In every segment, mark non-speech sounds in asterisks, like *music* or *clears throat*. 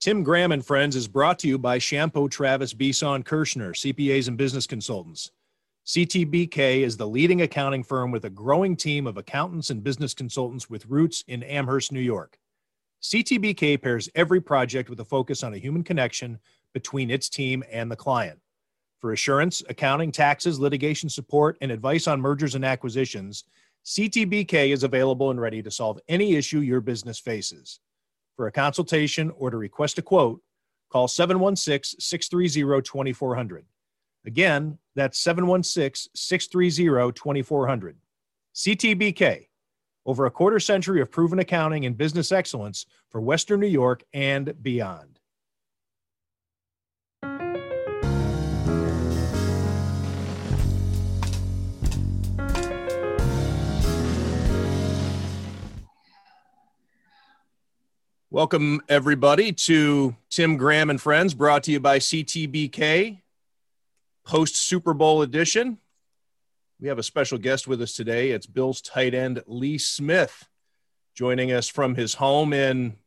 Tim Graham and Friends is brought to you by Chiampou Travis Beeson Kershner, CPAs and business consultants. CTBK is the leading accounting firm with a growing team of accountants and business consultants with roots in Amherst, New York. CTBK pairs every project with a focus on a human connection between its team and the client. For assurance, accounting, taxes, litigation support, and advice on mergers and acquisitions, CTBK is available and ready to solve any issue your business faces. For a consultation or to request a quote, call 716 630 2400. Again, that's 716 630 2400. CTBK, over a quarter century of proven accounting and business excellence for Western New York and beyond. Welcome, everybody, to Tim Graham and Friends, brought to you by CTBK, post Super Bowl edition. We have a special guest with us today. It's Bills tight end Lee Smith joining us from his home in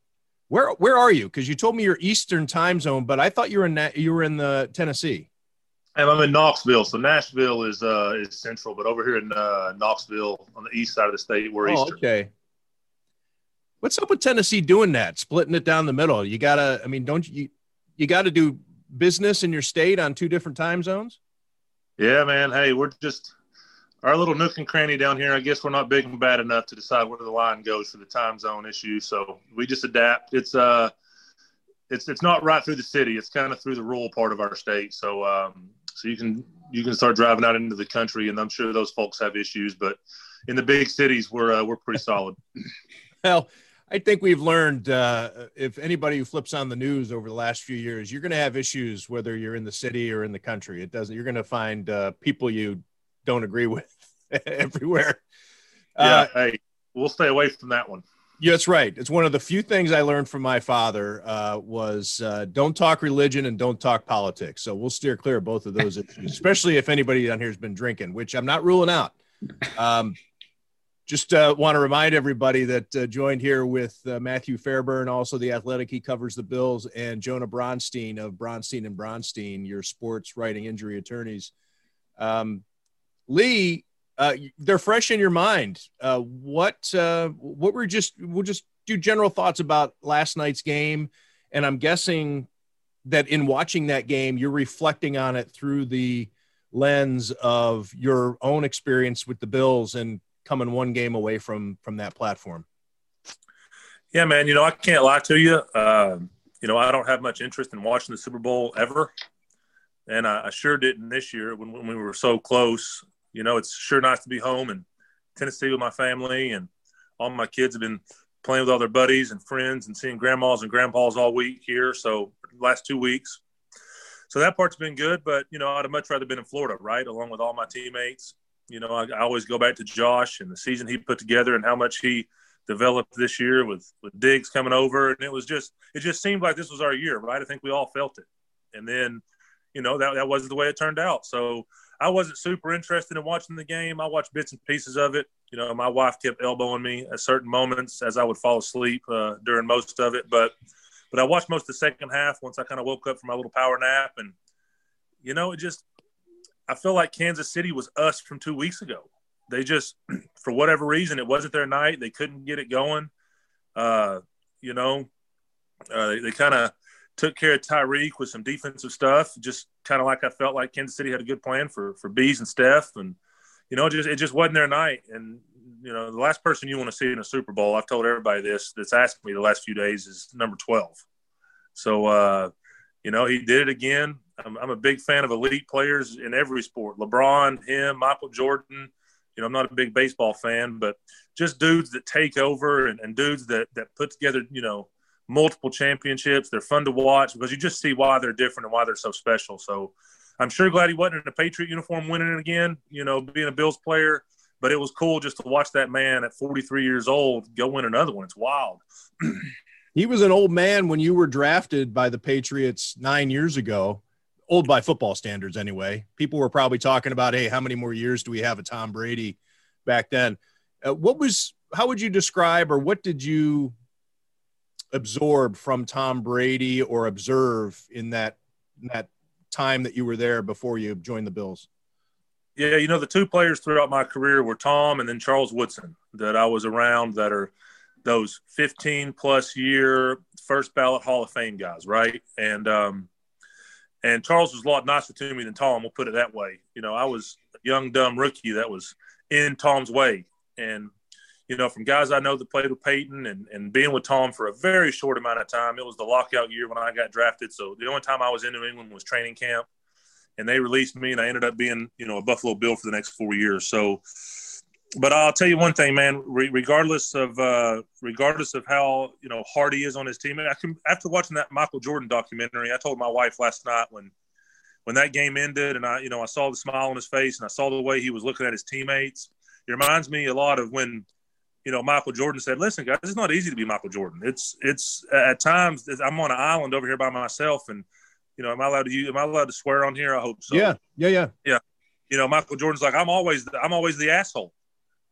where where are you? Because you told me you're Eastern time zone, but I thought you were in you were in the Tennessee. I'm in Knoxville, so Nashville is uh, is central, but over here in uh, Knoxville on the east side of the state, we're oh, Eastern. Okay, What's up with Tennessee doing that, splitting it down the middle? You gotta, I mean, don't you? You got to do business in your state on two different time zones. Yeah, man. Hey, we're just our little nook and cranny down here. I guess we're not big and bad enough to decide where the line goes for the time zone issue. So we just adapt. It's uh, it's it's not right through the city. It's kind of through the rural part of our state. So um, so you can you can start driving out into the country, and I'm sure those folks have issues, but in the big cities, we're uh, we're pretty solid. *laughs* well, I think we've learned uh, if anybody who flips on the news over the last few years, you're going to have issues whether you're in the city or in the country. It doesn't. You're going to find uh, people you don't agree with *laughs* everywhere. Yeah, uh, hey, we'll stay away from that one. Yeah, that's right. It's one of the few things I learned from my father uh, was uh, don't talk religion and don't talk politics. So we'll steer clear of both of those issues, especially if anybody down here has been drinking, which I'm not ruling out. *laughs* Um, just uh, want to remind everybody that uh, joined here with uh, Matthew Fairburn, also the athletic, he covers the Bills, and Jonah Bronstein of Bronstein and Bronstein, your sports writing injury attorneys. Um, Lee, uh, they're fresh in your mind. Uh, what uh, what were just we'll just do general thoughts about last night's game, and I'm guessing that in watching that game, you're reflecting on it through the lens of your own experience with the Bills and coming one game away from from that platform. Yeah, man. You know, I can't lie to you. Uh, you know, I don't have much interest in watching the Super Bowl ever, and I, I sure didn't this year when, when we were so close. You know, it's sure nice to be home in Tennessee with my family, and all my kids have been playing with all their buddies and friends and seeing grandmas and grandpas all week here. So last two weeks. So that part's been good, but you know, I'd have much rather been in Florida, right, along with all my teammates you know, I, I, always go back to Josh and the season he put together and how much he developed this year with with Diggs coming over, and it was just it just seemed like this was our year, right? I think we all felt it, and then you know that that wasn't the way it turned out. So I wasn't super interested in watching the game. I watched bits and pieces of it. You know, my wife kept elbowing me at certain moments as I would fall asleep uh, during most of it, but but I watched most of the second half once I kind of woke up from my little power nap, and you know, it just I feel like Kansas City was us from two weeks ago. They just, *clears throat* for whatever reason, it wasn't their night. They couldn't get it going. Uh, you know, uh, they, they kind of took care of Tyreek with some defensive stuff. Just kind of like I felt like Kansas City had a good plan for for Bees and Steph, and you know, just it just wasn't their night. And you know, the last person you want to see in a Super Bowl, I've told everybody this that's asked me the last few days is number twelve. So, uh, you know, he did it again. I'm, I'm, a big fan of elite players in every sport. LeBron, him, Michael Jordan. You know, I'm not a big baseball fan, but just dudes that take over and, and dudes that that put together, you know, multiple championships. They're fun to watch because you just see why they're different and why they're so special. So I'm sure glad he wasn't in a Patriot uniform winning it again, you know, being a Bills player. But it was cool just to watch that man at 43 years old go win another one. It's wild. *clears throat* he was an old man when you were drafted by the Patriots nine years ago old by football standards anyway. People were probably talking about, hey, how many more years do we have of Tom Brady back then? Uh, what was, how would you describe or what did you absorb from Tom Brady or observe in that in that time that you were there before you joined the Bills? Yeah, you know, the two players throughout my career were Tom and then Charles Woodson that I was around that are those 15 plus year first ballot Hall of Fame guys, right? And um, and Charles was a lot nicer to me than Tom. We'll put it that way. You know, I was a young dumb rookie that was in Tom's way, and you know, from guys I know that played with Peyton and, and being with Tom for a very short amount of time. It was the lockout year when I got drafted. So the only time I was in New England was training camp and they released me and I ended up being, you know, a Buffalo Bill for the next four years. So, but I'll tell you one thing, man, re- regardless of, uh, regardless of how, you know, hard he is on his team, I can, after watching that Michael Jordan documentary, I told my wife last night when, when that game ended and I, you know, I saw the smile on his face and I saw the way he was looking at his teammates. It reminds me a lot of when, you know, Michael Jordan said, "Listen, guys, it's not easy to be Michael Jordan. It's it's at times I'm on an island over here by myself, and you know, am I allowed to use, am I allowed to swear on here? I hope so. Yeah, yeah, yeah, yeah. You know, Michael Jordan's like, I'm always the, I'm always the asshole,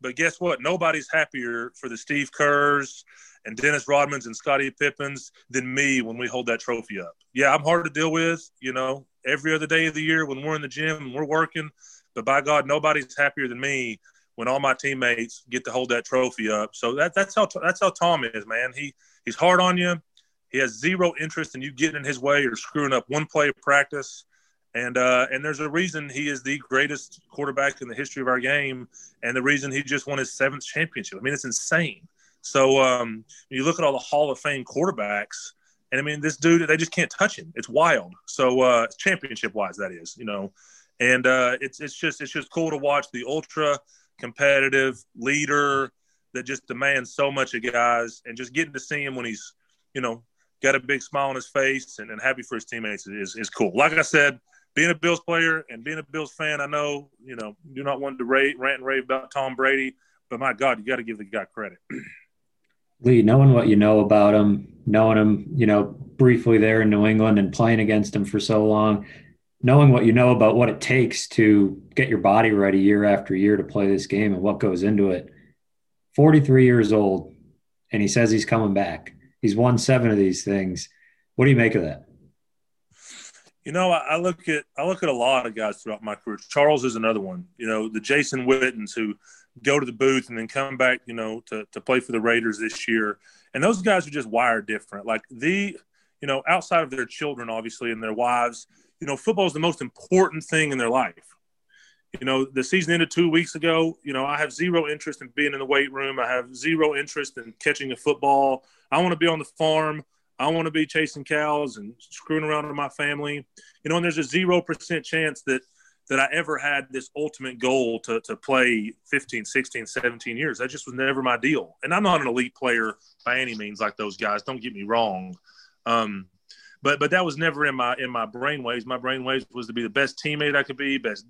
but guess what? Nobody's happier for the Steve Kerrs and Dennis Rodmans and Scottie Pippens than me when we hold that trophy up. Yeah, I'm hard to deal with. You know, every other day of the year when we're in the gym and we're working, but by God, nobody's happier than me when all my teammates get to hold that trophy up. So that, that's how that's how Tom is, man. He he's hard on you. He has zero interest in you getting in his way or screwing up one play of practice. And uh, and there's a reason he is the greatest quarterback in the history of our game, and the reason he just won his seventh championship. I mean, it's insane. So um, you look at all the Hall of Fame quarterbacks, and I mean, this dude, they just can't touch him. It's wild. So uh, championship wise, that is, you know, and uh, it's it's just it's just cool to watch the ultra competitive leader that just demands so much of guys, and just getting to see him when he's, you know, got a big smile on his face and, and happy for his teammates is, is cool. Like I said, being a Bills player and being a Bills fan, I know, you know, do not want to rate, rant and rave about Tom Brady, but my God, you got to give the guy credit. *clears throat* Lee, knowing what you know about him, knowing him, you know, briefly there in New England and playing against him for so long, knowing what you know about what it takes to get your body ready year after year to play this game and what goes into it. 43 years old, and he says he's coming back. He's won seven of these things. What do you make of that? You know, I, look at I look at a lot of guys throughout my career. Charles is another one. You know, the Jason Wittens who go to the booth and then come back. You know, to to play for the Raiders this year. And those guys are just wired different. Like the, you know, outside of their children, obviously, and their wives, you know, football is the most important thing in their life. You know, the season ended two weeks ago. You know, I have zero interest in being in the weight room. I have zero interest in catching a football. I want to be on the farm. I want to be chasing cows and screwing around with my family. You know, and there's a zero percent chance that that I ever had this ultimate goal to, to play 15, 16, 17 years. That just was never my deal. And I'm not an elite player by any means like those guys. Don't get me wrong. Um, but but that was never in my in my brain waves. My brain waves was to be the best teammate I could be, best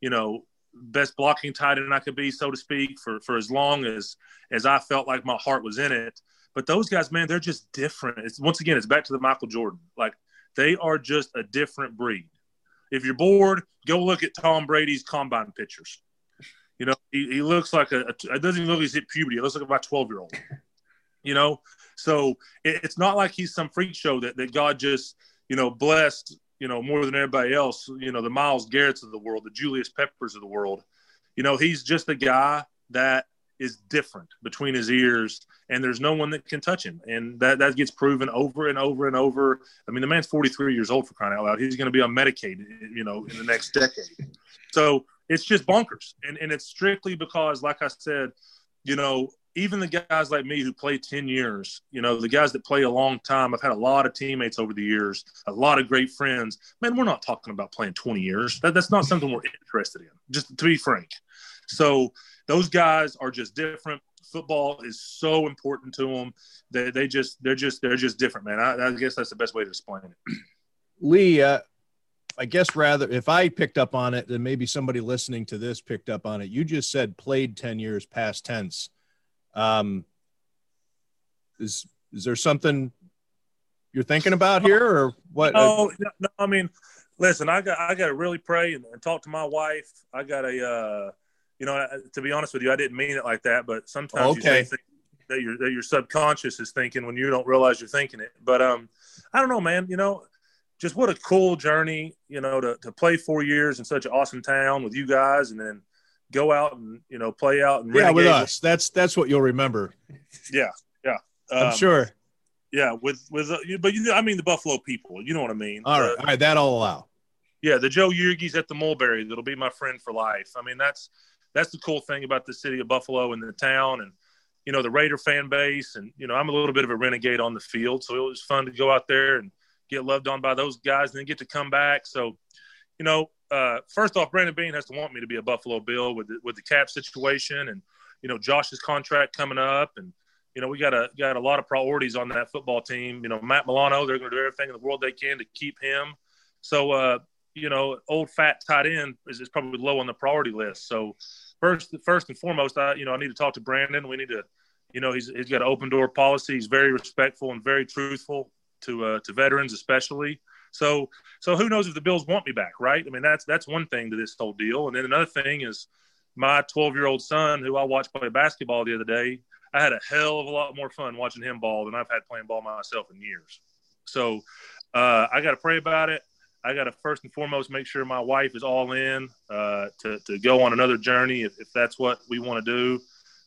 you know, best blocking tight end I could be, so to speak, for for as long as as I felt like my heart was in it. But those guys, man, they're just different. It's once again, it's back to the Michael Jordan. Like they are just a different breed. If you're bored, go look at Tom Brady's combine pictures. You know, he, he looks like a, a it doesn't even look like he's hit puberty. It looks like about 12 year old. *laughs* You know, so it, it's not like he's some freak show that, that God just, you know, blessed, you know, more than everybody else, you know, the Myles Garrett's of the world, the Julius Peppers of the world. You know, he's just a guy that is different between his ears and there's no one that can touch him and that that gets proven over and over and over i mean the man's 43 years old for crying out loud he's going to be on medicaid you know in the next decade so it's just bonkers and and it's strictly because like i said you know even the guys like me who play 10 years, you know, the guys that play a long time, I've had a lot of teammates over the years, a lot of great friends. Man, we're not talking about playing 20 years. That, that's not something we're interested in, just to be frank. So those guys are just different. Football is so important to them. They, they just, they're just, they're just different, man. I, I guess that's the best way to explain it. *clears throat* Lee, uh, I guess rather if I picked up on it, then maybe somebody listening to this picked up on it. You just said played 10 years past tense um, is is there something you're thinking about here, or what? No, no, I mean, listen, I got I got to really pray and, and, talk to my wife. I got a, uh, you know, to be honest with you, I didn't mean it like that, but sometimes okay. you say that your that your subconscious is thinking when you don't realize you're thinking it. But um, I don't know, man. You know, just what a cool journey. You know, to to play four years in such an awesome town with you guys, and then go out and you know play out and yeah with us. That's that's what you'll remember. Yeah, yeah. Um, I'm sure. Yeah, with with uh, but you, know, I mean the Buffalo people. You know what I mean. All right, uh, all right. That I'll allow. Yeah, the Joe Yurgis at the Mulberry. That'll be my friend for life. I mean, that's that's the cool thing about the city of Buffalo and the town, and you know the Raider fan base. And you know, I'm a little bit of a renegade on the field, so it was fun to go out there and get loved on by those guys, and then get to come back. So, you know, uh, first off, Brandon Beane has to want me to be a Buffalo Bill with the, with the cap situation, and you know Josh's contract coming up, and you know we got a got a lot of priorities on that football team. You know Matt Milano, they're going to do everything in the world they can to keep him. So uh, you know, old fat tight end is, is probably low on the priority list. So first, first and foremost, I you know I need to talk to Brandon. We need to, you know, he's he's got an open door policy. He's very respectful and very truthful to uh, to veterans, especially. So so who knows if the Bills want me back, right? I mean that's that's one thing to this whole deal. And then another thing is my 12 year old son, who I watched play basketball the other day. I had a hell of a lot more fun watching him ball than I've had playing ball myself in years. So uh, I got to pray about it. I got to first and foremost make sure my wife is all in uh, to, to go on another journey if, if that's what we want to do.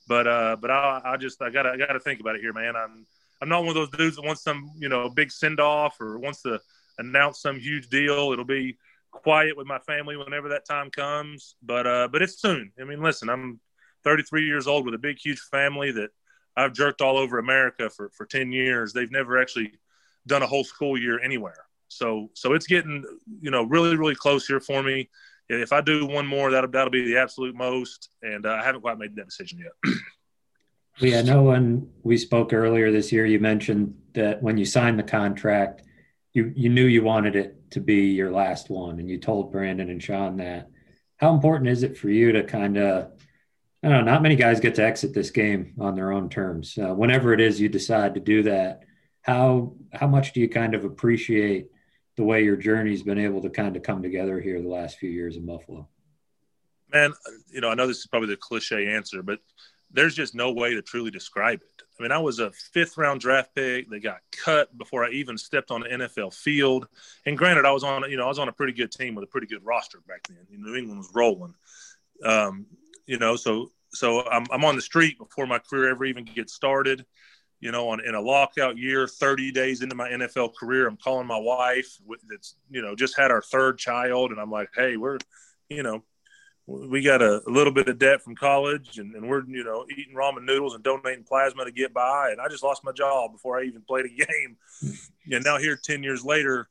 But uh, but I, I just I gotta I gotta think about it here, man. I'm I'm not one of those dudes that wants some you know big send off or wants to announce some huge deal. It'll be quiet with my family whenever that time comes. But uh, but it's soon. I mean, listen, I'm 33 years old with a big huge family that I've jerked all over America for for 10 years. They've never actually done a whole school year anywhere. So so it's getting you know really really close here for me. If I do one more, that'll that'll be the absolute most, and uh, I haven't quite made that decision yet. *clears throat* yeah, know when we spoke earlier this year, you mentioned that when you signed the contract, you you knew you wanted it to be your last one, and you told Brandon and Sean that. How important is it for you to kind of I don't know, not many guys get to exit this game on their own terms. Uh, whenever it is you decide to do that, how how much do you kind of appreciate the way your journey's been able to kind of come together here the last few years in Buffalo? Man, you know, I know this is probably the cliche answer, but there's just no way to truly describe it. I mean, I was a fifth round draft pick that got cut before I even stepped on the NFL field. And granted, I was on, you know, I was on a pretty good team with a pretty good roster back then. New England was rolling. Um, you know, so so I'm, I'm on the street before my career ever even gets started you know, on in a lockout year, 30 days into my NFL career, I'm calling my wife that's, you know, just had our third child. And I'm like, hey, we're, you know, we got a, a little bit of debt from college and, and, we're, you know, eating ramen noodles and donating plasma to get by. And I just lost my job before I even played a *laughs* game. and now here 10 years later,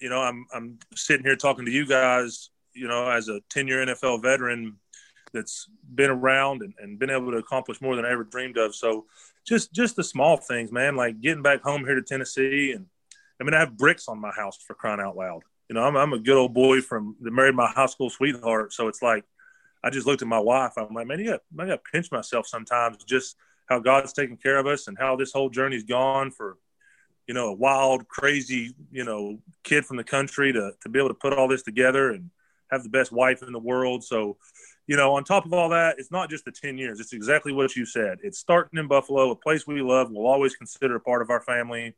you know, I'm, I'm sitting here talking to you guys, you know, as a 10 year NFL veteran that's been around and, and been able to accomplish more than I ever dreamed of. So just just the small things, man, like getting back home here to Tennessee, and I mean, I have bricks on my house for crying out loud. You know, I'm, I'm a good old boy from that married my high school sweetheart, so it's like I just looked at my wife. I'm like, man, yeah, I got to pinch myself sometimes, just how God's taking care of us and how this whole journey's gone for, you know, a wild, crazy, you know, kid from the country to to be able to put all this together and have the best wife in the world. So you know, on top of all that, it's not just the 10 years. It's exactly what you said. It's starting in Buffalo, a place we love, we'll always consider a part of our family.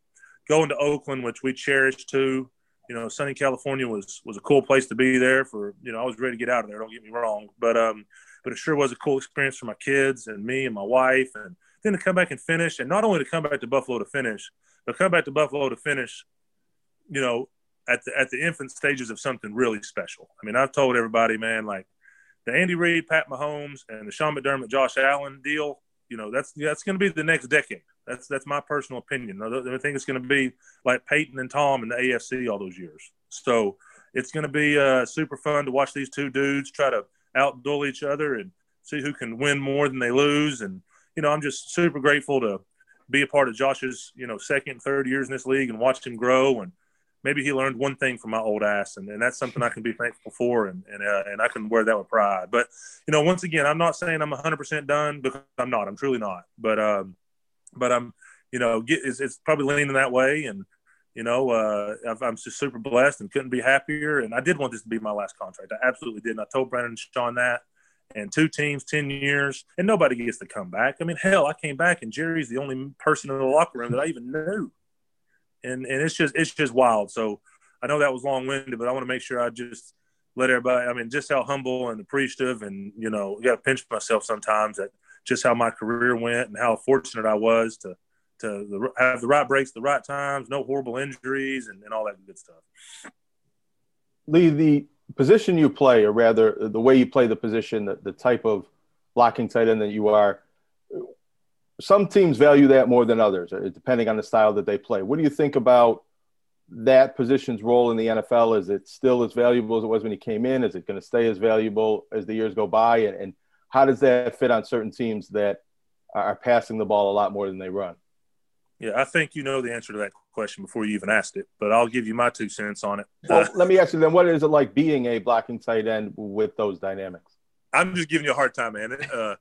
Going to Oakland, which we cherish too. You know, sunny California was was a cool place to be there for, you know, I was ready to get out of there, don't get me wrong. But um but it sure was a cool experience for my kids and me and my wife and then to come back and finish and not only to come back to Buffalo to finish, but come back to Buffalo to finish, you know, at the at the infant stages of something really special. I mean, I've told everybody, man, like the Andy Reid, Pat Mahomes, and the Sean McDermott, Josh Allen deal, you know, that's that's going to be the next decade. That's that's my personal opinion. I think it's going to be like Peyton and Tom in the AFC all those years. So it's going to be uh, super fun to watch these two dudes try to outduel each other and see who can win more than they lose. And you know, I'm just super grateful to be a part of Josh's you know second, third years in this league and watch him grow and maybe he learned one thing from my old ass, and, and that's something I can be thankful for, and and, uh, and I can wear that with pride. But you know, once again, I'm not saying I'm 100 percent done because I'm not. I'm truly not. But um, but I'm you know, get, it's, it's probably leaning that way, and you know, uh, I'm just super blessed and couldn't be happier. And I did want this to be my last contract. I absolutely did. And I told Brandon and Sean that. and two teams, 10 years, and nobody gets to come back. I mean, hell, I came back and Jerry's the only person in the locker room that I even knew. And, and it's just, it's just wild. So I know that was long winded, but I want to make sure I just let everybody, I mean, just how humble and appreciative and, you know, got to pinch myself sometimes at just how my career went and how fortunate I was to, to have the right breaks, the right times, no horrible injuries and, and all that good stuff. Lee, the position you play, or rather the way you play the position, the, the type of blocking tight end that you are, some teams value that more than others, uh, depending on the style that they play. What do you think about that position's role in the NFL? Is it still as valuable as it was when he came in? Is it going to stay as valuable as the years go by? And, and how does that fit on certain teams that are passing the ball a lot more than they run? Yeah, I think you know the answer to that question before you even asked it, but I'll give you my two cents on it. Well, uh, let me ask you then: What is it like being a blocking tight end with those dynamics? I'm just giving you a hard time, man. Uh,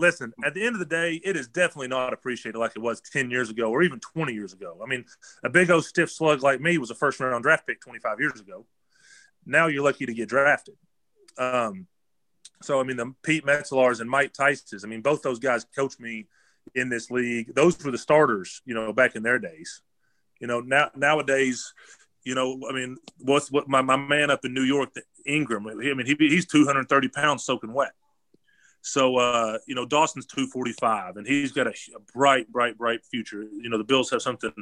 listen, at the end of the day, it is definitely not appreciated like it was 10 years ago or even 20 years ago. I mean, a big old stiff slug like me was a first round draft pick 25 years ago. Now you're lucky to get drafted. Um, so, I mean, the Pete Metzelaars and Mike Tice's, I mean, both those guys coached me in this league. Those were the starters, you know, back in their days. You know, now nowadays, you know, I mean, what's what my, my man up in New York, Ingram, I mean, he, he's 230 pounds soaking wet. So, uh, you know, Dawson's 245, and he's got a, a, bright, bright, bright future. You know, the Bills have something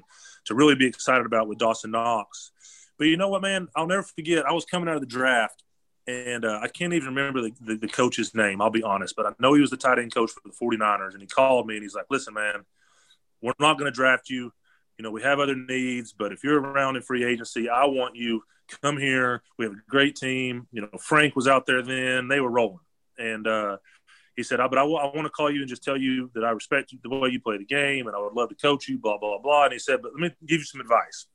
to really be excited about with Dawson Knox. But you know what, man? I'll never forget. I was coming out of the draft, and uh, I can't even remember the, the, the, coach's name. I'll be honest, but I know he was the tight end coach for the 49ers, and he called me and he's like, "Listen, man, we're not going to draft you. You know, we have other needs, but if you're around in free agency, I want you. Come here. We have a great team. You know, Frank was out there then; they were rolling, and uh, he said, "But I, w- I want to call you and just tell you that I respect you, the way you play the game, and I would love to coach you." Blah blah blah. And he said, "But let me give you some advice.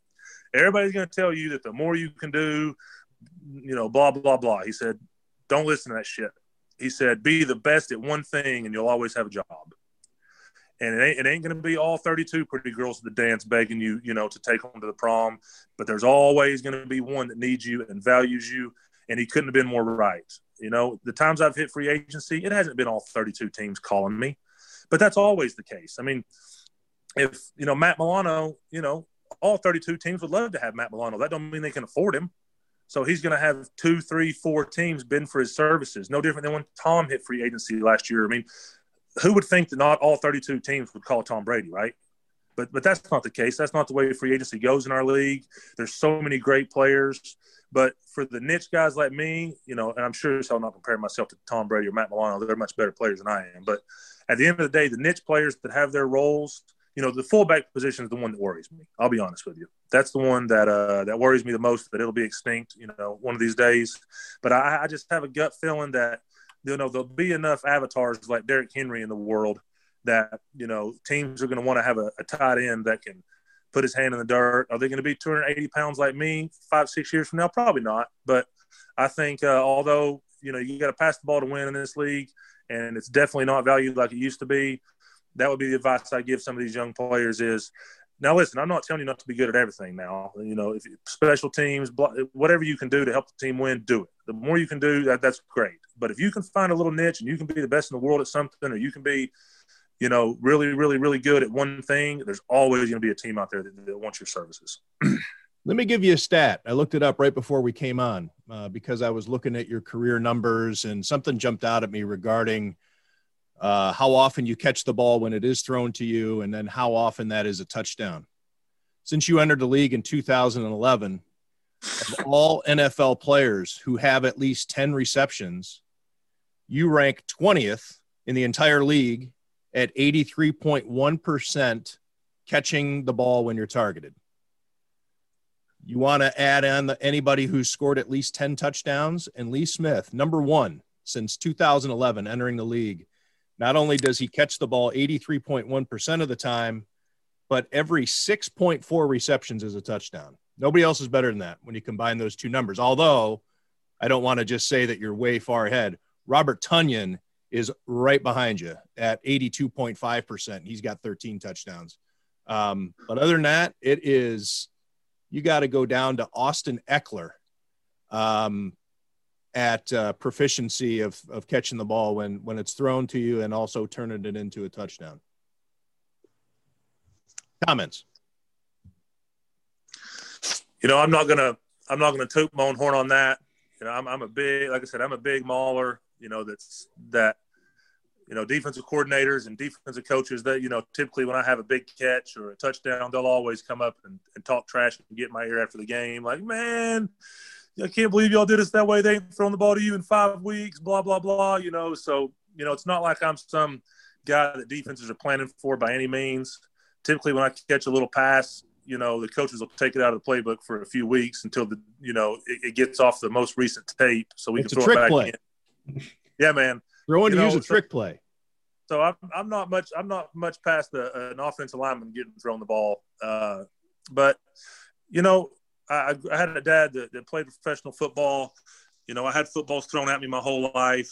Everybody's going to tell you that the more you can do, you know, blah, blah, blah. He said, don't listen to that shit. He said, be the best at one thing and you'll always have a job. And it ain't, it ain't going to be all 32 pretty girls at the dance begging you, you know, to take them to the prom. But there's always going to be one that needs you and values you. And he couldn't have been more right. You know, the times I've hit free agency, it hasn't been all 32 teams calling me, but that's always the case. I mean, if, you know, Matt Milano, you know, all 32 teams would love to have Matt Milano. That don't mean they can afford him. So he's going to have two, three, four teams bid for his services. No different than when Tom hit free agency last year. I mean, who would think that not all 32 teams would call Tom Brady, right? But but that's not the case. That's not the way free agency goes in our league. There's so many great players. But for the niche guys like me, you know, and I'm sure I'm not comparing myself to Tom Brady or Matt Milano. They're much better players than I am. But at the end of the day, the niche players that have their roles – you know, the fullback position is the one that worries me. I'll be honest with you. That's the one that uh, that worries me the most. That it'll be extinct, you know, one of these days. But I, I just have a gut feeling that you know there'll be enough avatars like Derrick Henry in the world that you know teams are going to want to have a, a tight end that can put his hand in the dirt. Are they going to be 280 pounds like me five, six years from now? Probably not. But I think uh, although you know you got to pass the ball to win in this league, and it's definitely not valued like it used to be that would be the advice I give some of these young players is now listen, I'm not telling you not to be good at everything now. You know, if special teams, whatever you can do to help the team win, do it. The more you can do that, that's great. But if you can find a little niche and you can be the best in the world at something, or you can be, you know, really, really, really good at one thing, there's always going to be a team out there that, that wants your services. *clears throat* Let me give you a stat. I looked it up right before we came on uh, because I was looking at your career numbers and something jumped out at me regarding – uh, how often you catch the ball when it is thrown to you, and then how often that is a touchdown. Since you entered the league in 2011, of all NFL players who have at least 10 receptions, you rank 20th in the entire league at 83.1% catching the ball when you're targeted. You want to add on the, anybody who's scored at least 10 touchdowns, and Lee Smith, number one since 2011, entering the league not only does he catch the ball 83.1% of the time, but every 6.4 receptions is a touchdown. Nobody else is better than that when you combine those two numbers. Although I don't want to just say that you're way far ahead. Robert Tonyan is right behind you at 82.5%. He's got 13 touchdowns. Um, but other than that, it is you got to go down to Austin Ekeler Um, at uh, proficiency of of catching the ball when when it's thrown to you and also turning it into a touchdown. Comments. You know, I'm not gonna I'm not gonna toot my own horn on that. You know, I'm I'm a big like I said, I'm a big mauler. You know, that's that. You know, defensive coordinators and defensive coaches that you know typically when I have a big catch or a touchdown, they'll always come up and, and talk trash and get in my ear after the game, like, man, I can't believe y'all did us that way. They ain't thrown the ball to you in five weeks, blah, blah, blah. You know, so, you know, it's not like I'm some guy that defenses are planning for by any means. Typically, when I catch a little pass, you know, the coaches will take it out of the playbook for a few weeks until the, you know, it, it gets off the most recent tape so we it's can throw it back play. in. Yeah, man. Throwing to You use know, a trick play. So I'm, I'm not much I'm not much past the, an offensive lineman getting thrown the ball, uh, but you know I, I had a dad that, that played professional football. You know I had footballs thrown at me my whole life.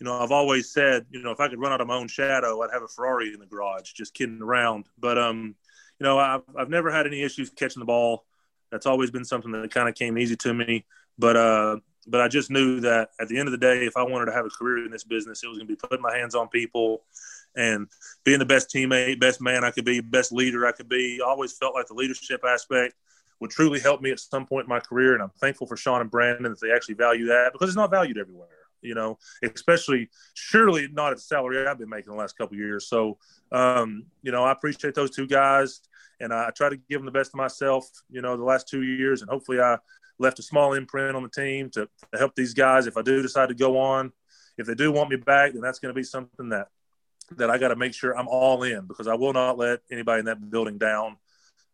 You know I've always said you know if I could run out of my own shadow I'd have a Ferrari in the garage. Just kidding around, but um you know I've I've never had any issues catching the ball. That's always been something that kind of came easy to me. But uh but I just knew that at the end of the day, if I wanted to have a career in this business, it was going to be putting my hands on people and being the best teammate, best man I could be, best leader I could be. I always felt like the leadership aspect would truly help me at some point in my career. And I'm thankful for Sean and Brandon that they actually value that because it's not valued everywhere, you know, especially surely not at the salary I've been making the last couple years. So, um, you know, I appreciate those two guys and I try to give them the best of myself, you know, the last two years. And hopefully I left a small imprint on the team to, to help these guys. If I do decide to go on, if they do want me back, then that's going to be something that that I got to make sure I'm all in because I will not let anybody in that building down.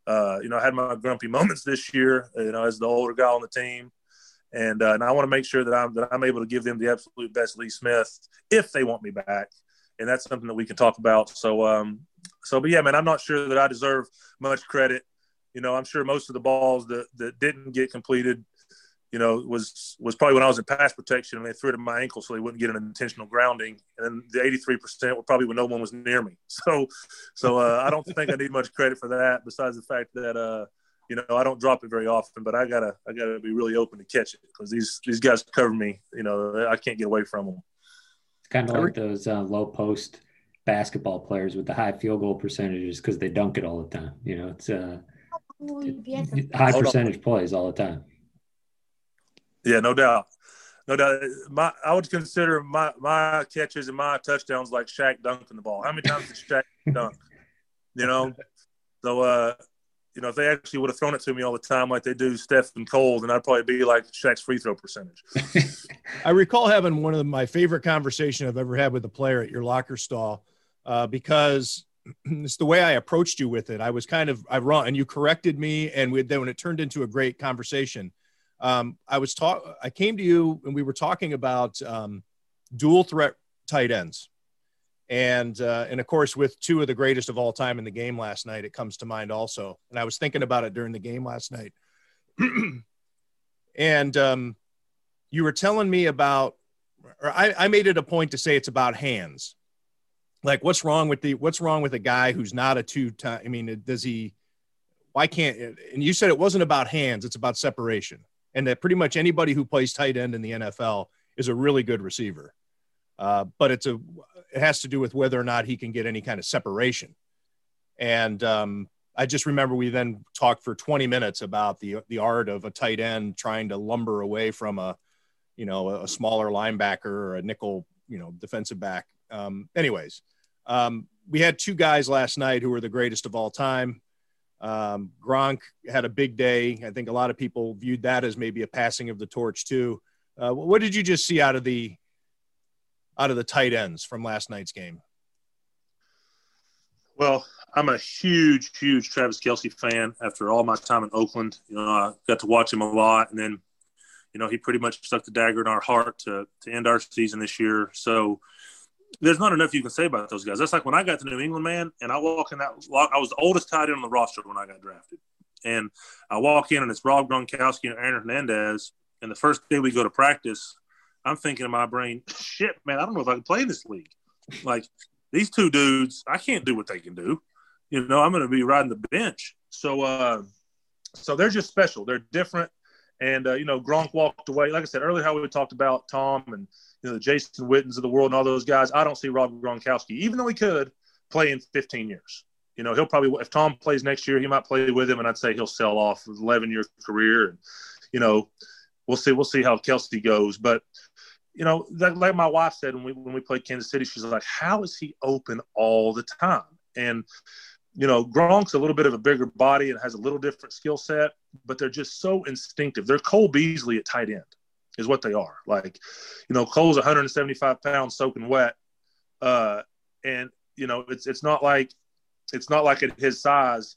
Uh, you know, I had my grumpy *laughs* moments this year, you know, as the older guy on the team, and uh, and I want to make sure that I'm that I'm able to give them the absolute best Lee Smith if they want me back, and that's something that we can talk about. So, um, so, but yeah, man, I'm not sure that I deserve much credit. You know, I'm sure most of the balls that that didn't get completed you know, was was probably when I was in pass protection and they threw it in my ankle so they wouldn't get an intentional grounding. And then the 83% were probably when no one was near me. *laughs* So, so uh, I don't think I need much credit for that. Besides the fact that, uh, you know, I don't drop it very often, but I gotta I gotta be really open to catch it because these these guys cover me. You know, I can't get away from them. It's kind of like those uh, low post basketball players with the high field goal percentages because they dunk it all the time. You know, it's uh, high percentage plays all the time. Yeah, no doubt. No doubt. My I would consider my my catches and my touchdowns like Shaq dunking the ball. How many times did Shaq *laughs* dunk? You know? So uh, you know, if they actually would have thrown it to me all the time like they do Steph and Cole, then I'd probably be like Shaq's free throw percentage. *laughs* I recall having one of my favorite conversation I've ever had with a player at your locker stall uh, because *clears throat* it's the way I approached you with it. I was kind of I wrong, and you corrected me, and we, then when it turned into a great conversation um, I was talk. I came to you and we were talking about um, dual threat tight ends, and uh, and of course with two of the greatest of all time in the game last night, it comes to mind also. And I was thinking about it during the game last night, *clears throat* and um, you were telling me about, or I, I made it a point to say it's about hands. Like what's wrong with the what's wrong with a guy who's not a two time? I mean, does he? Why can't? And you said it wasn't about hands; it's about separation and that pretty much anybody who plays tight end in the NFL is a really good receiver. Uh, but it's a it has to do with whether or not he can get any kind of separation. And um, I just remember we then talked for 20 minutes about the the art of a tight end trying to lumber away from a you know a smaller linebacker or a nickel you know defensive back. Um, anyways, um, we had two guys last night who were the greatest of all time. Um, Gronk had a big day. I think a lot of people viewed that as maybe a passing of the torch too. Uh, what did you just see out of the out of the tight ends from last night's game? Well, I'm a huge, huge Travis Kelce fan. After all my time in Oakland, you know, I got to watch him a lot, and then, you know, he pretty much stuck the dagger in our heart to to end our season this year. So, there's not enough you can say about those guys. That's like when I got to New England, man, and I walk in that lock. I was the oldest tight end on the roster when I got drafted, and I walk in and it's Rob Gronkowski and Aaron Hernandez. And the first day we go to practice, I'm thinking in my brain, shit, man, I don't know if I can play in this league. Like these two dudes, I can't do what they can do. You know, I'm going to be riding the bench. So, uh, so they're just special. They're different, And uh, you know, Gronk walked away. Like I said earlier, how we talked about Tom and you know the Jason Wittens of the world and all those guys. I don't see Rob Gronkowski, even though he could play in 15 years. You know, he'll probably if Tom plays next year, he might play with him, and I'd say he'll sell off an 11 year career. And you know, we'll see. We'll see how Kelce goes, but you know, like my wife said when we when we played Kansas City, she's like, "How is he open all the time?" And you know, Gronk's a little bit of a bigger body and has a little different skill set, but they're just so instinctive. They're Cole Beasley at tight end, is what they are. Like, you know, Cole's 175 pounds soaking wet, uh, and you know, it's it's not like it's not like at his size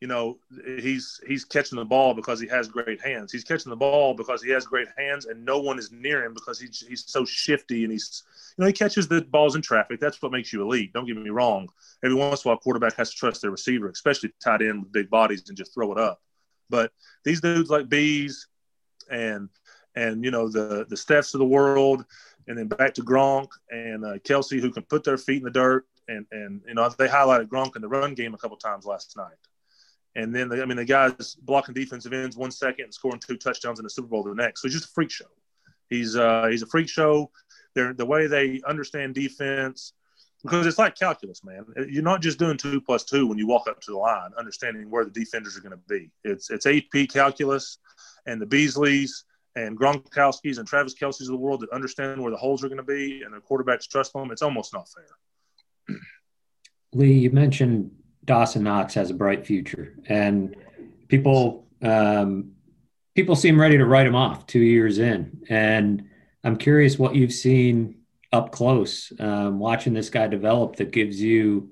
you know, he's he's catching the ball because he has great hands. He's catching the ball because he has great hands, and no one is near him because he's he's so shifty and he's you know he catches the balls in traffic. That's what makes you elite. Don't get me wrong. Every once in a while, quarterback has to trust their receiver, especially tight end with big bodies, and just throw it up. But these dudes like Bees and and you know the the Stephs of the world, and then back to Gronk and uh, Kelce who can put their feet in the dirt. And and you know they highlighted Gronk in the run game a couple times last night. And then, the, I mean, the guy's blocking defensive ends one second and scoring two touchdowns in the Super Bowl the next. So he's just a freak show. He's uh, he's a freak show. They're, the way they understand defense, because it's like calculus, man. You're not just doing two plus two when you walk up to the line, understanding where the defenders are going to be. It's it's AP calculus, and the Beasleys and Gronkowski's and Travis Kelce's of the world that understand where the holes are going to be, and the quarterbacks trust them. It's almost not fair. Lee, you mentioned Dawson Knox has a bright future, and people um, people seem ready to write him off two years in. And I'm curious what you've seen up close, um, watching this guy develop, that gives you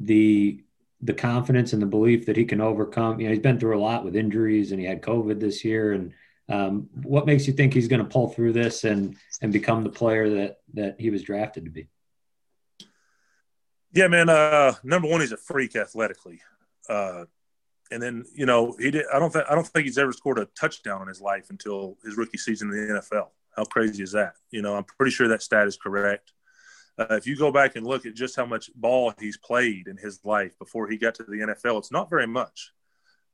the the confidence and the belief that he can overcome. You know, he's been through a lot with injuries, and he had COVID this year. And um, what makes you think he's going to pull through this and and become the player that that he was drafted to be? Yeah, man. Uh, number one, he's a freak athletically, uh, and then you know he did. I don't think I don't think he's ever scored a touchdown in his life until his rookie season in the NFL. How crazy is that? You know, I'm pretty sure that stat is correct. Uh, if you go back and look at just how much ball he's played in his life before he got to the NFL, it's not very much.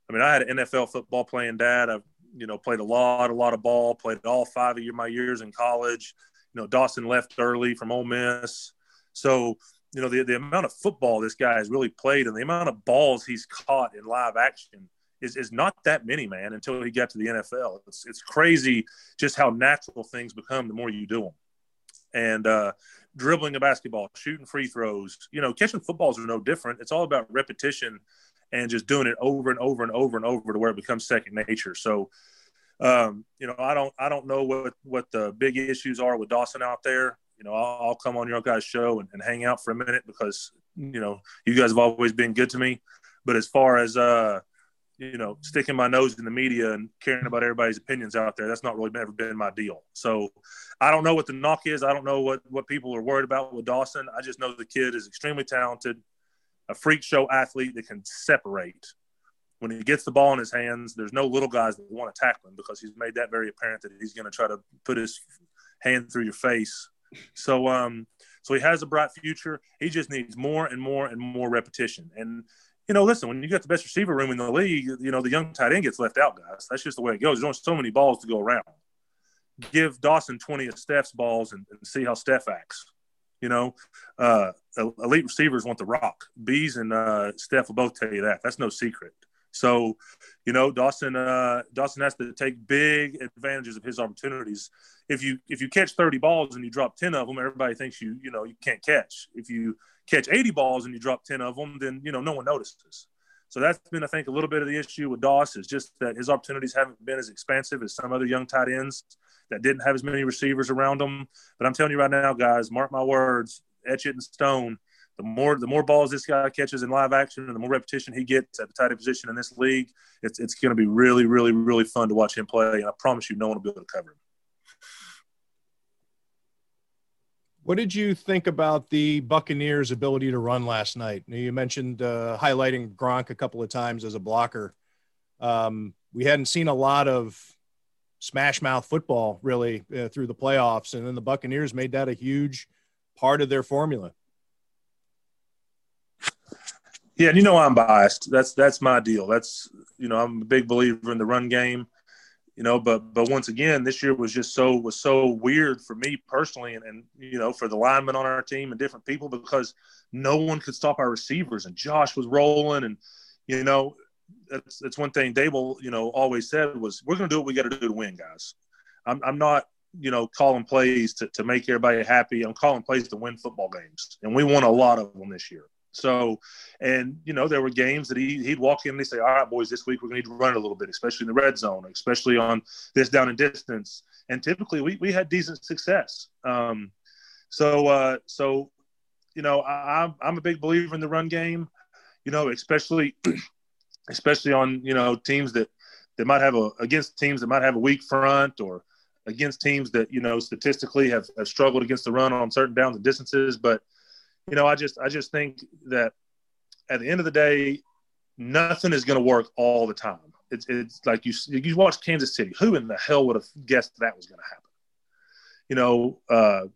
I mean, I had an NFL football playing dad. I've you know played a lot, a lot of ball. Played all five of my years in college. You know, Dawson left early from Ole Miss, so you know the, the amount of football this guy has really played and the amount of balls he's caught in live action is, is not that many man until he got to the nfl it's, it's crazy just how natural things become the more you do them and uh, dribbling a basketball shooting free throws you know catching footballs are no different. It's all about repetition and just doing it over and over and over and over to where it becomes second nature. So um, you know i don't i don't know what what the big issues are with dawson out there you know, I'll, I'll come on your guys' show and, and, hang out for a minute because, you know, you guys have always been good to me. But as far as, uh, you know, sticking my nose in the media and caring about everybody's opinions out there, that's not really ever been my deal. So I don't know what the knock is. I don't know what, what people are worried about with Dawson. I just know the kid is extremely talented, a freak show athlete that can separate. When he gets the ball in his hands, there's no little guys that want to tackle him because he's made that very apparent that he's going to try to put his hand through your face so, um, so he has a bright future. He just needs more and more and more repetition. And you know, listen, when you got the best receiver room in the league, you know the young tight end gets left out, guys. That's just the way it goes. There's only so many balls to go around. Give Dawson 20 of Steph's balls and, and see how Steph acts. You know, uh, elite receivers want the rock. Bees and uh, Steph will both tell you that. That's no secret. So, you know, Dawson uh, Dawson has to take big advantages of his opportunities. If you if you catch 30 balls and you drop 10 of them, everybody thinks you you know you can't catch. If you catch 80 balls and you drop 10 of them, then you know no one notices. So that's been, I think, a little bit of the issue with Doss is just that his opportunities haven't been as expansive as some other young tight ends that didn't have as many receivers around them. But I'm telling you right now, guys, mark my words, etch it in stone the more the more balls this guy catches in live action and the more repetition he gets at the tight end position in this league, it's it's going to be really, really, really fun to watch him play. And I promise you, no one will be able to cover him. What did you think about the Buccaneers' ability to run last night? You mentioned uh, highlighting Gronk a couple of times as a blocker. Um, we hadn't seen a lot of smash mouth football really uh, through the playoffs, and then the Buccaneers made that a huge part of their formula. Yeah, and you know I'm biased. That's that's my deal. That's you know I'm a big believer in the run game. You know, but but once again, this year was just so was so weird for me personally, and, and you know for the linemen on our team and different people because no one could stop our receivers, and Josh was rolling, and you know that's that's one thing Daboll you know always said was we're going to do what we got to do to win, guys. I'm I'm not you know calling plays to to make everybody happy. I'm calling plays to win football games, and we won a lot of them this year. So, and you know, there were games that he he'd walk in and they say, "All right, boys, this week we're going to need to run a little bit, especially in the red zone, especially on this down and distance." And typically, we we had decent success. Um, so, uh, so you know, I, I'm I'm a big believer in the run game. You know, especially *clears throat* especially on you know teams that that might have a against teams that might have a weak front or against teams that you know statistically have, have struggled against the run on certain downs and distances, but you know, I just I just think that at the end of the day, nothing is going to work all the time. It's it's like you you watch Kansas City. Who in the hell would have guessed that was going to happen? You know, uh,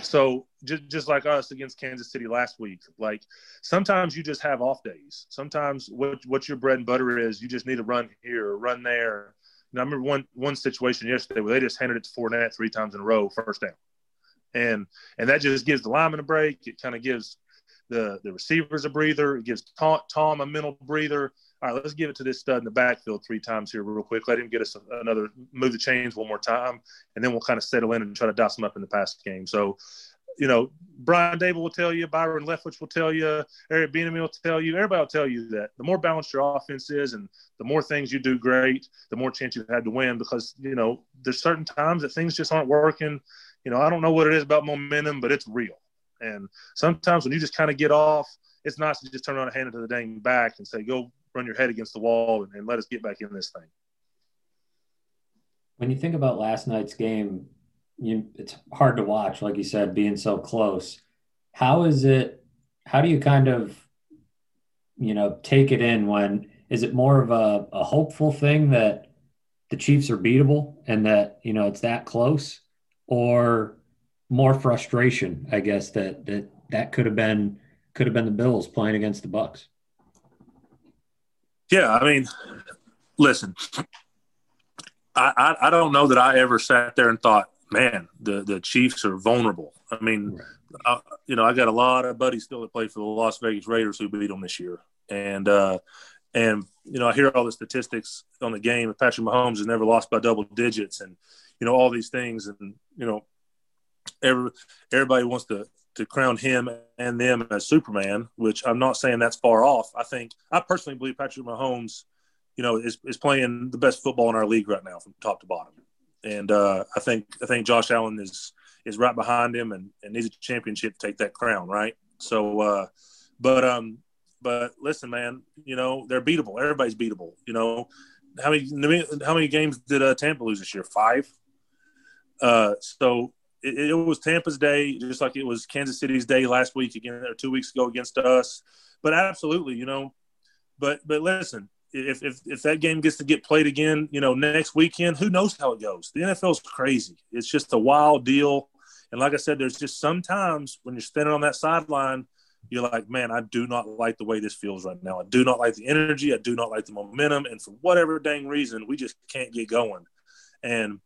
so just just like us against Kansas City last week. Like sometimes you just have off days. Sometimes what what your bread and butter is, you just need to run here or run there. I remember one one situation yesterday where they just handed it to Fournette three times in a row, first down and and that just gives the lineman a break. It kind of gives the the receivers a breather. It gives Tom, Tom a mental breather. All right, let's give it to this stud in the backfield three times here, real quick. Let him get us another move the chains one more time, and then we'll kind of settle in and try to dust him up in the pass game. So, you know, Brian Daboll will tell you, Byron Leftwich will tell you, Eric Bieniemy will tell you, everybody will tell you that the more balanced your offense is, and the more things you do great, the more chance you've had to win. Because you know, there's certain times that things just aren't working you know, I don't know what it is about momentum, but it's real. And sometimes when you just kind of get off, it's nice to just turn around and hand it to the dang back and say, go run your head against the wall and, and let us get back in this thing. When you think about last night's game, you, it's hard to watch, like you said, being so close. How is it? How do you kind of, you know, take it in when is it more of a, a hopeful thing that the Chiefs are beatable and that, you know, it's that close? Or more frustration, I guess that that that could have been could have been the Bills playing against the Bucks. Yeah, I mean, listen, I, I, I don't know that I ever sat there and thought, man, the the Chiefs are vulnerable. I mean, right. I, you know, I got a lot of buddies still that play for the Las Vegas Raiders who beat them this year, and uh, and you know, I hear all the statistics on the game. Patrick Mahomes has never lost by double digits, and you know all these things, and you know, every everybody wants to to crown him and them as Superman, which I'm not saying that's far off. I think I personally believe Patrick Mahomes, you know, is, is playing the best football in our league right now from top to bottom. And uh, I think I think Josh Allen is is right behind him and, and needs a championship to take that crown, right? So uh, but um but listen, man, you know, they're beatable. Everybody's beatable. You know, how many how many games did uh, Tampa lose this year? Five. Uh, so it, it, was Tampa's day, just like it was Kansas City's day last week again or two weeks ago against us. But absolutely, you know. But but listen, if if if that game gets to get played again, you know, next weekend, who knows how it goes? The NFL's crazy. It's just a wild deal. And like I said, there's just sometimes when you're standing on that sideline, you're like, man, I do not like the way this feels right now. I do not like the energy. I do not like the momentum. And for whatever dang reason, we just can't get going. And,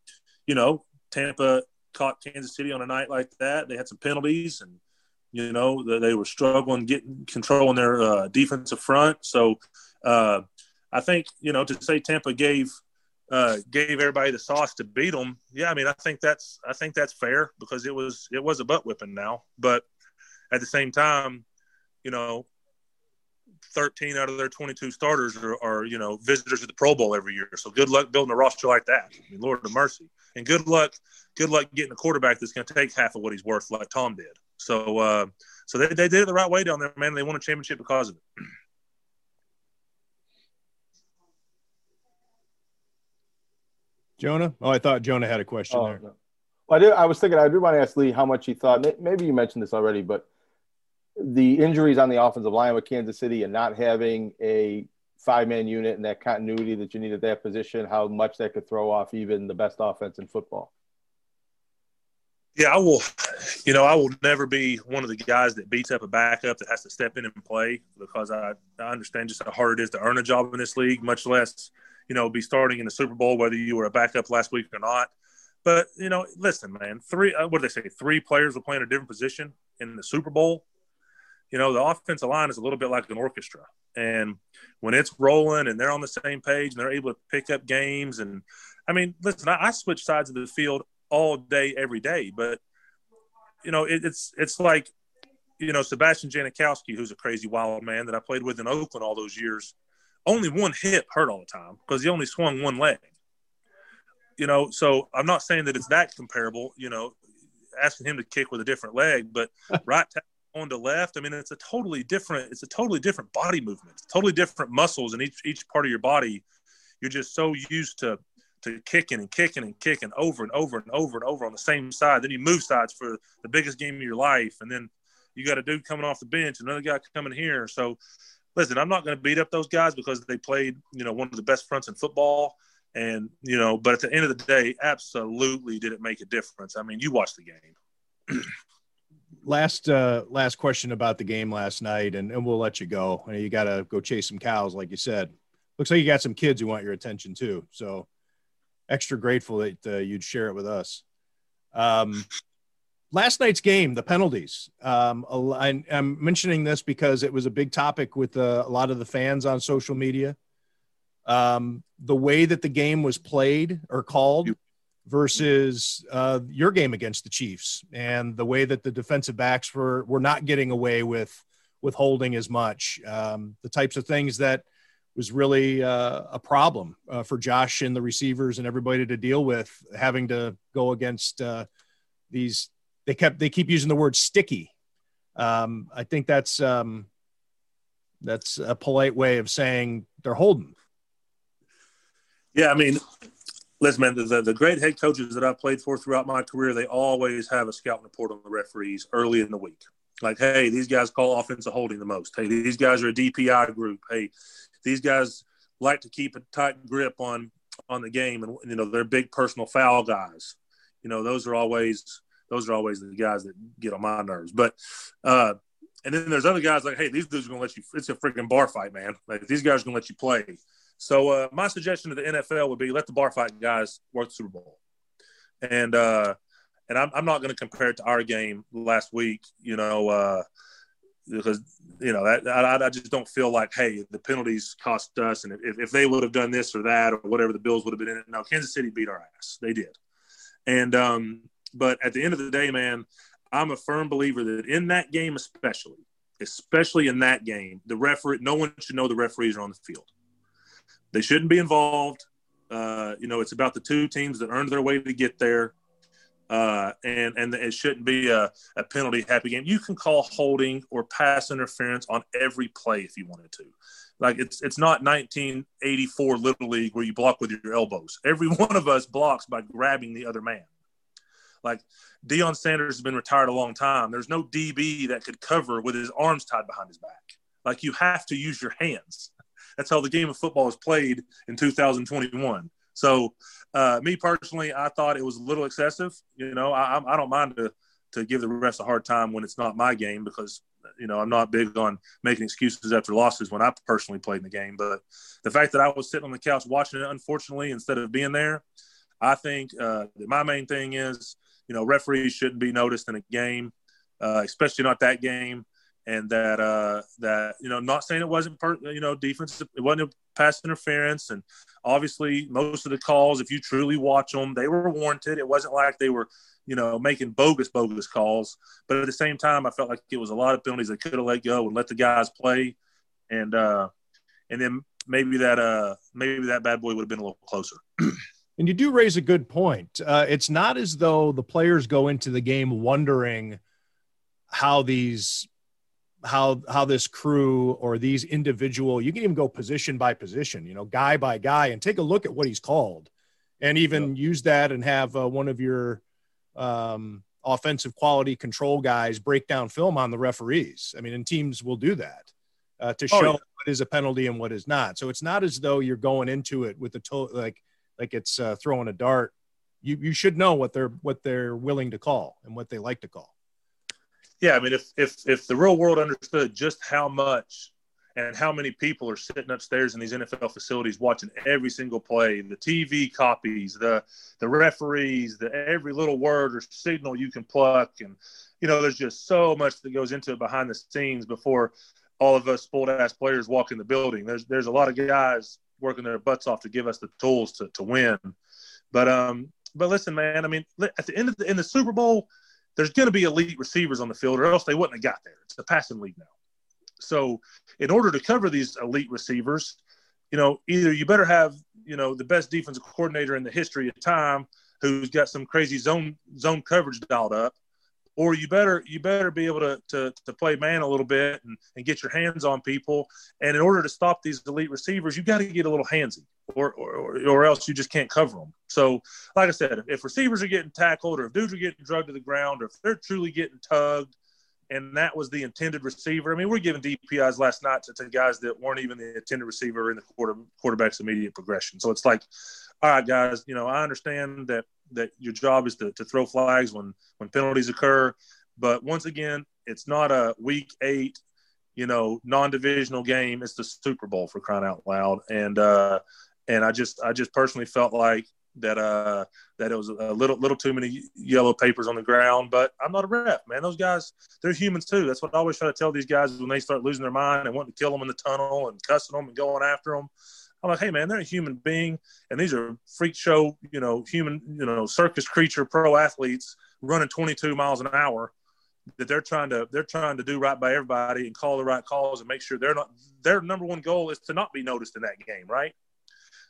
you know, Tampa caught Kansas City on a night like that. They had some penalties, and you know they were struggling getting control on their uh, defensive front. So uh, I think you know to say Tampa gave uh, gave everybody the sauce to beat them. Yeah, I mean I think that's I think that's fair because it was it was a butt whipping now, but at the same time, you know 13 out of their 22 starters are, are, you know, visitors to the Pro Bowl every year. So good luck building a roster like that. I mean, Lord of mercy. And good luck, good luck getting a quarterback that's going to take half of what he's worth, like Tom did. So, uh, so they, they did it the right way down there, man. They won a championship because of it. Jonah? Oh, I thought Jonah had a question oh, there. No. Well, I, did, I was thinking, I did want to ask Lee how much he thought. Maybe you mentioned this already, but the injuries on the offensive line with Kansas City and not having a five man unit and that continuity that you need at that position, how much that could throw off even the best offense in football. Yeah, I will. You know, I will never be one of the guys that beats up a backup that has to step in and play because I, I understand just how hard it is to earn a job in this league, much less, you know, be starting in the Super Bowl, whether you were a backup last week or not. But you know, listen, man, three uh, what do they say? Three players will play in a different position in the Super Bowl. You know, the offensive line is a little bit like an orchestra, and when it's rolling and they're on the same page and they're able to pick up games, and I mean, listen, I, I switch sides of the field all day, every day, but you know, it, it's it's like you know Sebastian Janikowski, who's a crazy wild man that I played with in Oakland all those years. Only one hip hurt all the time because he only swung one leg you know, so I'm not saying that it's that comparable, you know, asking him to kick with a different leg, but *laughs* right on to left, I mean, it's a totally different, it's a totally different body movement, totally different muscles in each, each part of your body. You're just so used to, to kicking and kicking and kicking over and over and over and over on the same side. Then you move sides for the biggest game of your life. And then you got a dude coming off the bench, another guy coming here. So listen, I'm not going to beat up those guys because they played, you know, one of the best fronts in football and, you know, but at the end of the day, absolutely did it make a difference. I mean, you watched the game. *clears throat* last uh last question about the game last night and, and we'll let you go. You got to go chase some cows like you said. Looks like you got some kids who want your attention too so extra grateful that uh, you'd share it with us. Um last night's game the penalties. Um I, am mentioning this because it was a big topic with uh, a lot of the fans on social media. Um, the way that the game was played or called versus uh, your game against the Chiefs and the way that the defensive backs were were not getting away with with holding as much. Um, the types of things that was really uh, a problem uh, for Josh and the receivers and everybody to deal with, having to go against uh, these. They kept they keep using the word sticky. Um, I think that's um, that's a polite way of saying they're holding. Yeah, I mean, listen, man, the, the great head coaches that I've played for throughout my career, they always have a scout report on the referees early in the week. Like, hey, these guys call offensive holding the most. Hey, these guys are a DPI group. Hey, these guys like to keep a tight grip on on the game, and you know they're big personal foul guys. You know those are always those are always the guys that get on my nerves. But uh, and then there's other guys like, hey, these dudes are gonna let you. It's a freaking bar fight, man. Like these guys are gonna let you play. So uh, my suggestion to the NFL would be let the bar fight guys work the Super Bowl, and uh, and I'm, I'm not going to compare it to our game last week, you know, uh, because you know that I, I just don't feel like hey the penalties cost us, and if, if they would have done this or that or whatever the Bills would have been in it. No, Kansas City beat our ass, they did, and um, but at the end of the day, man, I'm a firm believer that in that game especially, especially in that game, the referee, no one should know the referees are on the field they shouldn't be involved. Uh, you know, it's about the two teams that earned their way to get there. Uh, and and it shouldn't be a, a penalty happy game. You can call holding or pass interference on every play if you wanted to. Like it's it's not 1984 Little League where you block with your elbows. Every *laughs* one of us blocks by grabbing the other man. Like Deion Sanders has been retired a long time. There's no DB that could cover with his arms tied behind his back. Like you have to use your hands. That's how the game of football is played in 2021. So, uh, me personally, I thought it was a little excessive. You know, I, I don't mind to to give the refs a hard time when it's not my game because you know I'm not big on making excuses after losses when I personally played in the game. But the fact that I was sitting on the couch watching it, unfortunately, instead of being there, I think uh, that my main thing is you know referees shouldn't be noticed in a game, uh, especially not that game and that uh, that you know, not saying it wasn't you know defense, it wasn't pass interference, and obviously most of the calls, if you truly watch them, they were warranted. It wasn't like they were you know making bogus bogus calls, but at the same time, I felt like it was a lot of penalties they could have let go and let the guys play, and uh, and then maybe that uh maybe that bad boy would have been a little closer. *clears throat* and you do raise a good point. Uh, it's not as though the players go into the game wondering how these how how this crew or these individual you can even go position by position you know guy by guy and take a look at what he's called and even use that and have uh, one of your um, offensive quality control guys break down film on the referees. I mean and teams will do that uh, to oh, show oh, yeah. what is a penalty and what is not. So it's not as though you're going into it with the to- like like it's uh, throwing a dart. You you should know what they're what they're willing to call and what they like to call yeah, I mean, if if if the real world understood just how much and how many people are sitting upstairs in these NFL facilities watching every single play, the TV copies, the the referees, the every little word or signal you can pluck, and you know, there's just so much that goes into it behind the scenes before all of us spoiled ass players walk in the building. There's there's a lot of guys working their butts off to give us the tools to to win, but um, but listen, man, I mean, at the end of the in the Super Bowl, there's going to be elite receivers on the field, or else they wouldn't have got there. It's a passing league now. So, in order to cover these elite receivers, you know, either you better have, you know, the best defensive coordinator in the history of time who's got some crazy zone zone coverage dialed up, or you better you better be able to to, to play man a little bit and, and get your hands on people. And in order to stop these elite receivers, you got to get a little handsy, or, or or else you just can't cover them. So, like I said, if receivers are getting tackled, or if dudes are getting drugged to the ground, or if they're truly getting tugged, and that was the intended receiver. I mean, we're giving DPIs last night to, to guys that weren't even the intended receiver in the quarter, quarterback's immediate progression. So it's like, all right, guys, you know, I understand that that your job is to, to throw flags when when penalties occur, but once again, it's not a week eight, you know, non-divisional game. It's the Super Bowl for crying out loud, and uh, and I just I just personally felt like that uh that it was a little little too many yellow papers on the ground. But I'm not a ref, man. Those guys, they're humans too. That's what I always try to tell these guys when they start losing their mind and wanting to kill them in the tunnel and cussing them and going after them. I'm like, hey man, they're a human being, and these are freak show, you know, human, you know, circus creature pro athletes running 22 miles an hour. That they're trying to they're trying to do right by everybody and call the right calls and make sure they're not their number one goal is to not be noticed in that game, right?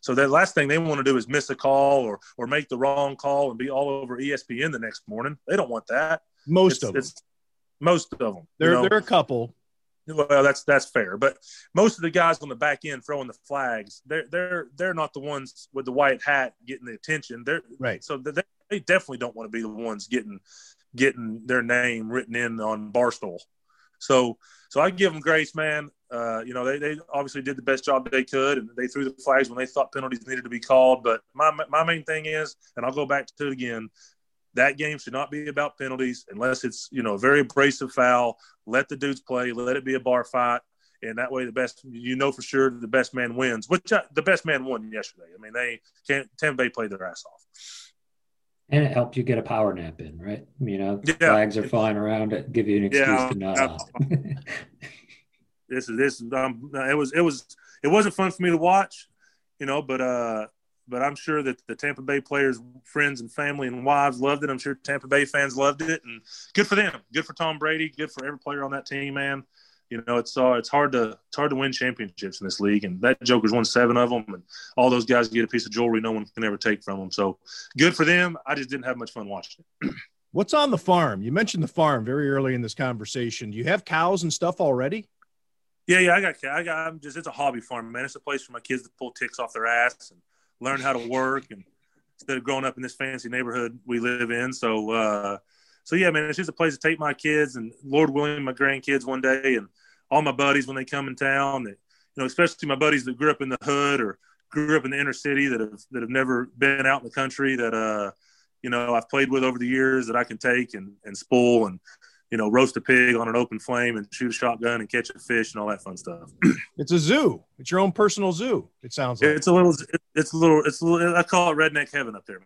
So the last thing they want to do is miss a call or or make the wrong call and be all over ESPN the next morning. They don't want that. Most it's, of them. most of them. There, you know? there are a couple. Well, that's that's fair, but most of the guys on the back end throwing the flags, they're they're they're not the ones with the white hat getting the attention. They're right. So they, they definitely don't want to be the ones getting getting their name written in on Barstool. So so I give them grace, man. Uh, you know, they, they obviously did the best job they could, and they threw the flags when they thought penalties needed to be called. But my my main thing is, and I'll go back to it again, that game should not be about penalties unless it's you know a very abrasive foul. Let the dudes play. Let it be a bar fight, and that way the best you know for sure the best man wins. Which I, the best man won yesterday. I mean they can't Tampa Bay played their ass off. And it helped you get a power nap in, right? You know, yeah. flags are flying around. It give you an excuse yeah, to not. *laughs* this is this. Um, it was it was it wasn't fun for me to watch, you know, but uh, but I'm sure that the Tampa Bay players, friends and family and wives loved it. I'm sure Tampa Bay fans loved it, and good for them. Good for Tom Brady. Good for every player on that team, man. You know, it's uh, it's hard to it's hard to win championships in this league, and that Joker's won seven of them, and all those guys get a piece of jewelry no one can ever take from them. So good for them. I just didn't have much fun watching it. *clears throat* What's on the farm? You mentioned the farm very early in this conversation. Do you have cows and stuff already? Yeah, yeah, I got, I got. I'm just, it's a hobby farm, man. It's a place for my kids to pull ticks off their ass and learn how to work and instead of growing up in this fancy neighborhood we live in. So, uh, so yeah, man, it's just a place to take my kids and Lord willing, my grandkids one day and all my buddies when they come in town. That, you know, especially my buddies that grew up in the hood or grew up in the inner city that have that have never been out in the country that uh, you know, I've played with over the years that I can take and and spool and you know, roast a pig on an open flame and shoot a shotgun and catch a fish and all that fun stuff. *clears throat* it's a zoo. It's your own personal zoo. It sounds like it's a little. It's a little. It's a little. I call it redneck heaven up there,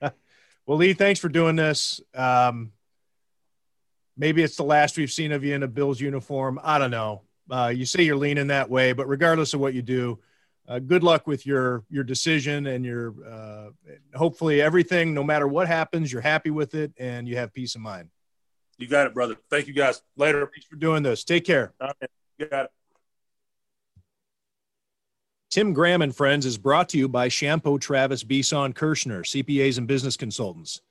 man. *laughs* well, Lee, thanks for doing this. Um, maybe it's the last we've seen of you in a Bills uniform. I don't know. Uh, you say you're leaning that way, but regardless of what you do, uh, good luck with your your decision and your uh, hopefully everything. No matter what happens, you're happy with it and you have peace of mind. You got it, brother. Thank you, guys. Later. Thanks for doing this. Take care. You got it. Tim Graham and Friends is brought to you by Chiampou Travis Besaw Kershner, CPAs and business consultants.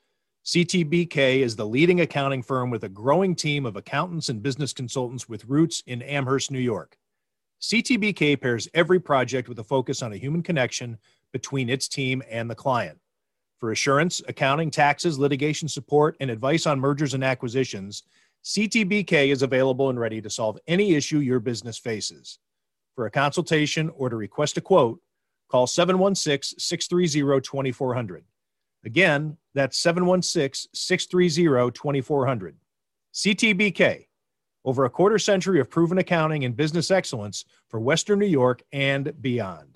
CTBK is the leading accounting firm with a growing team of accountants and business consultants with roots in Amherst, New York. CTBK pairs every project with a focus on a human connection between its team and the client. For assurance, accounting, taxes, litigation support, and advice on mergers and acquisitions, CTBK is available and ready to solve any issue your business faces. For a consultation or to request a quote, call 716 630 2400. Again, that's 716 630 2400. CTBK, Over a quarter century of proven accounting and business excellence for Western New York and beyond.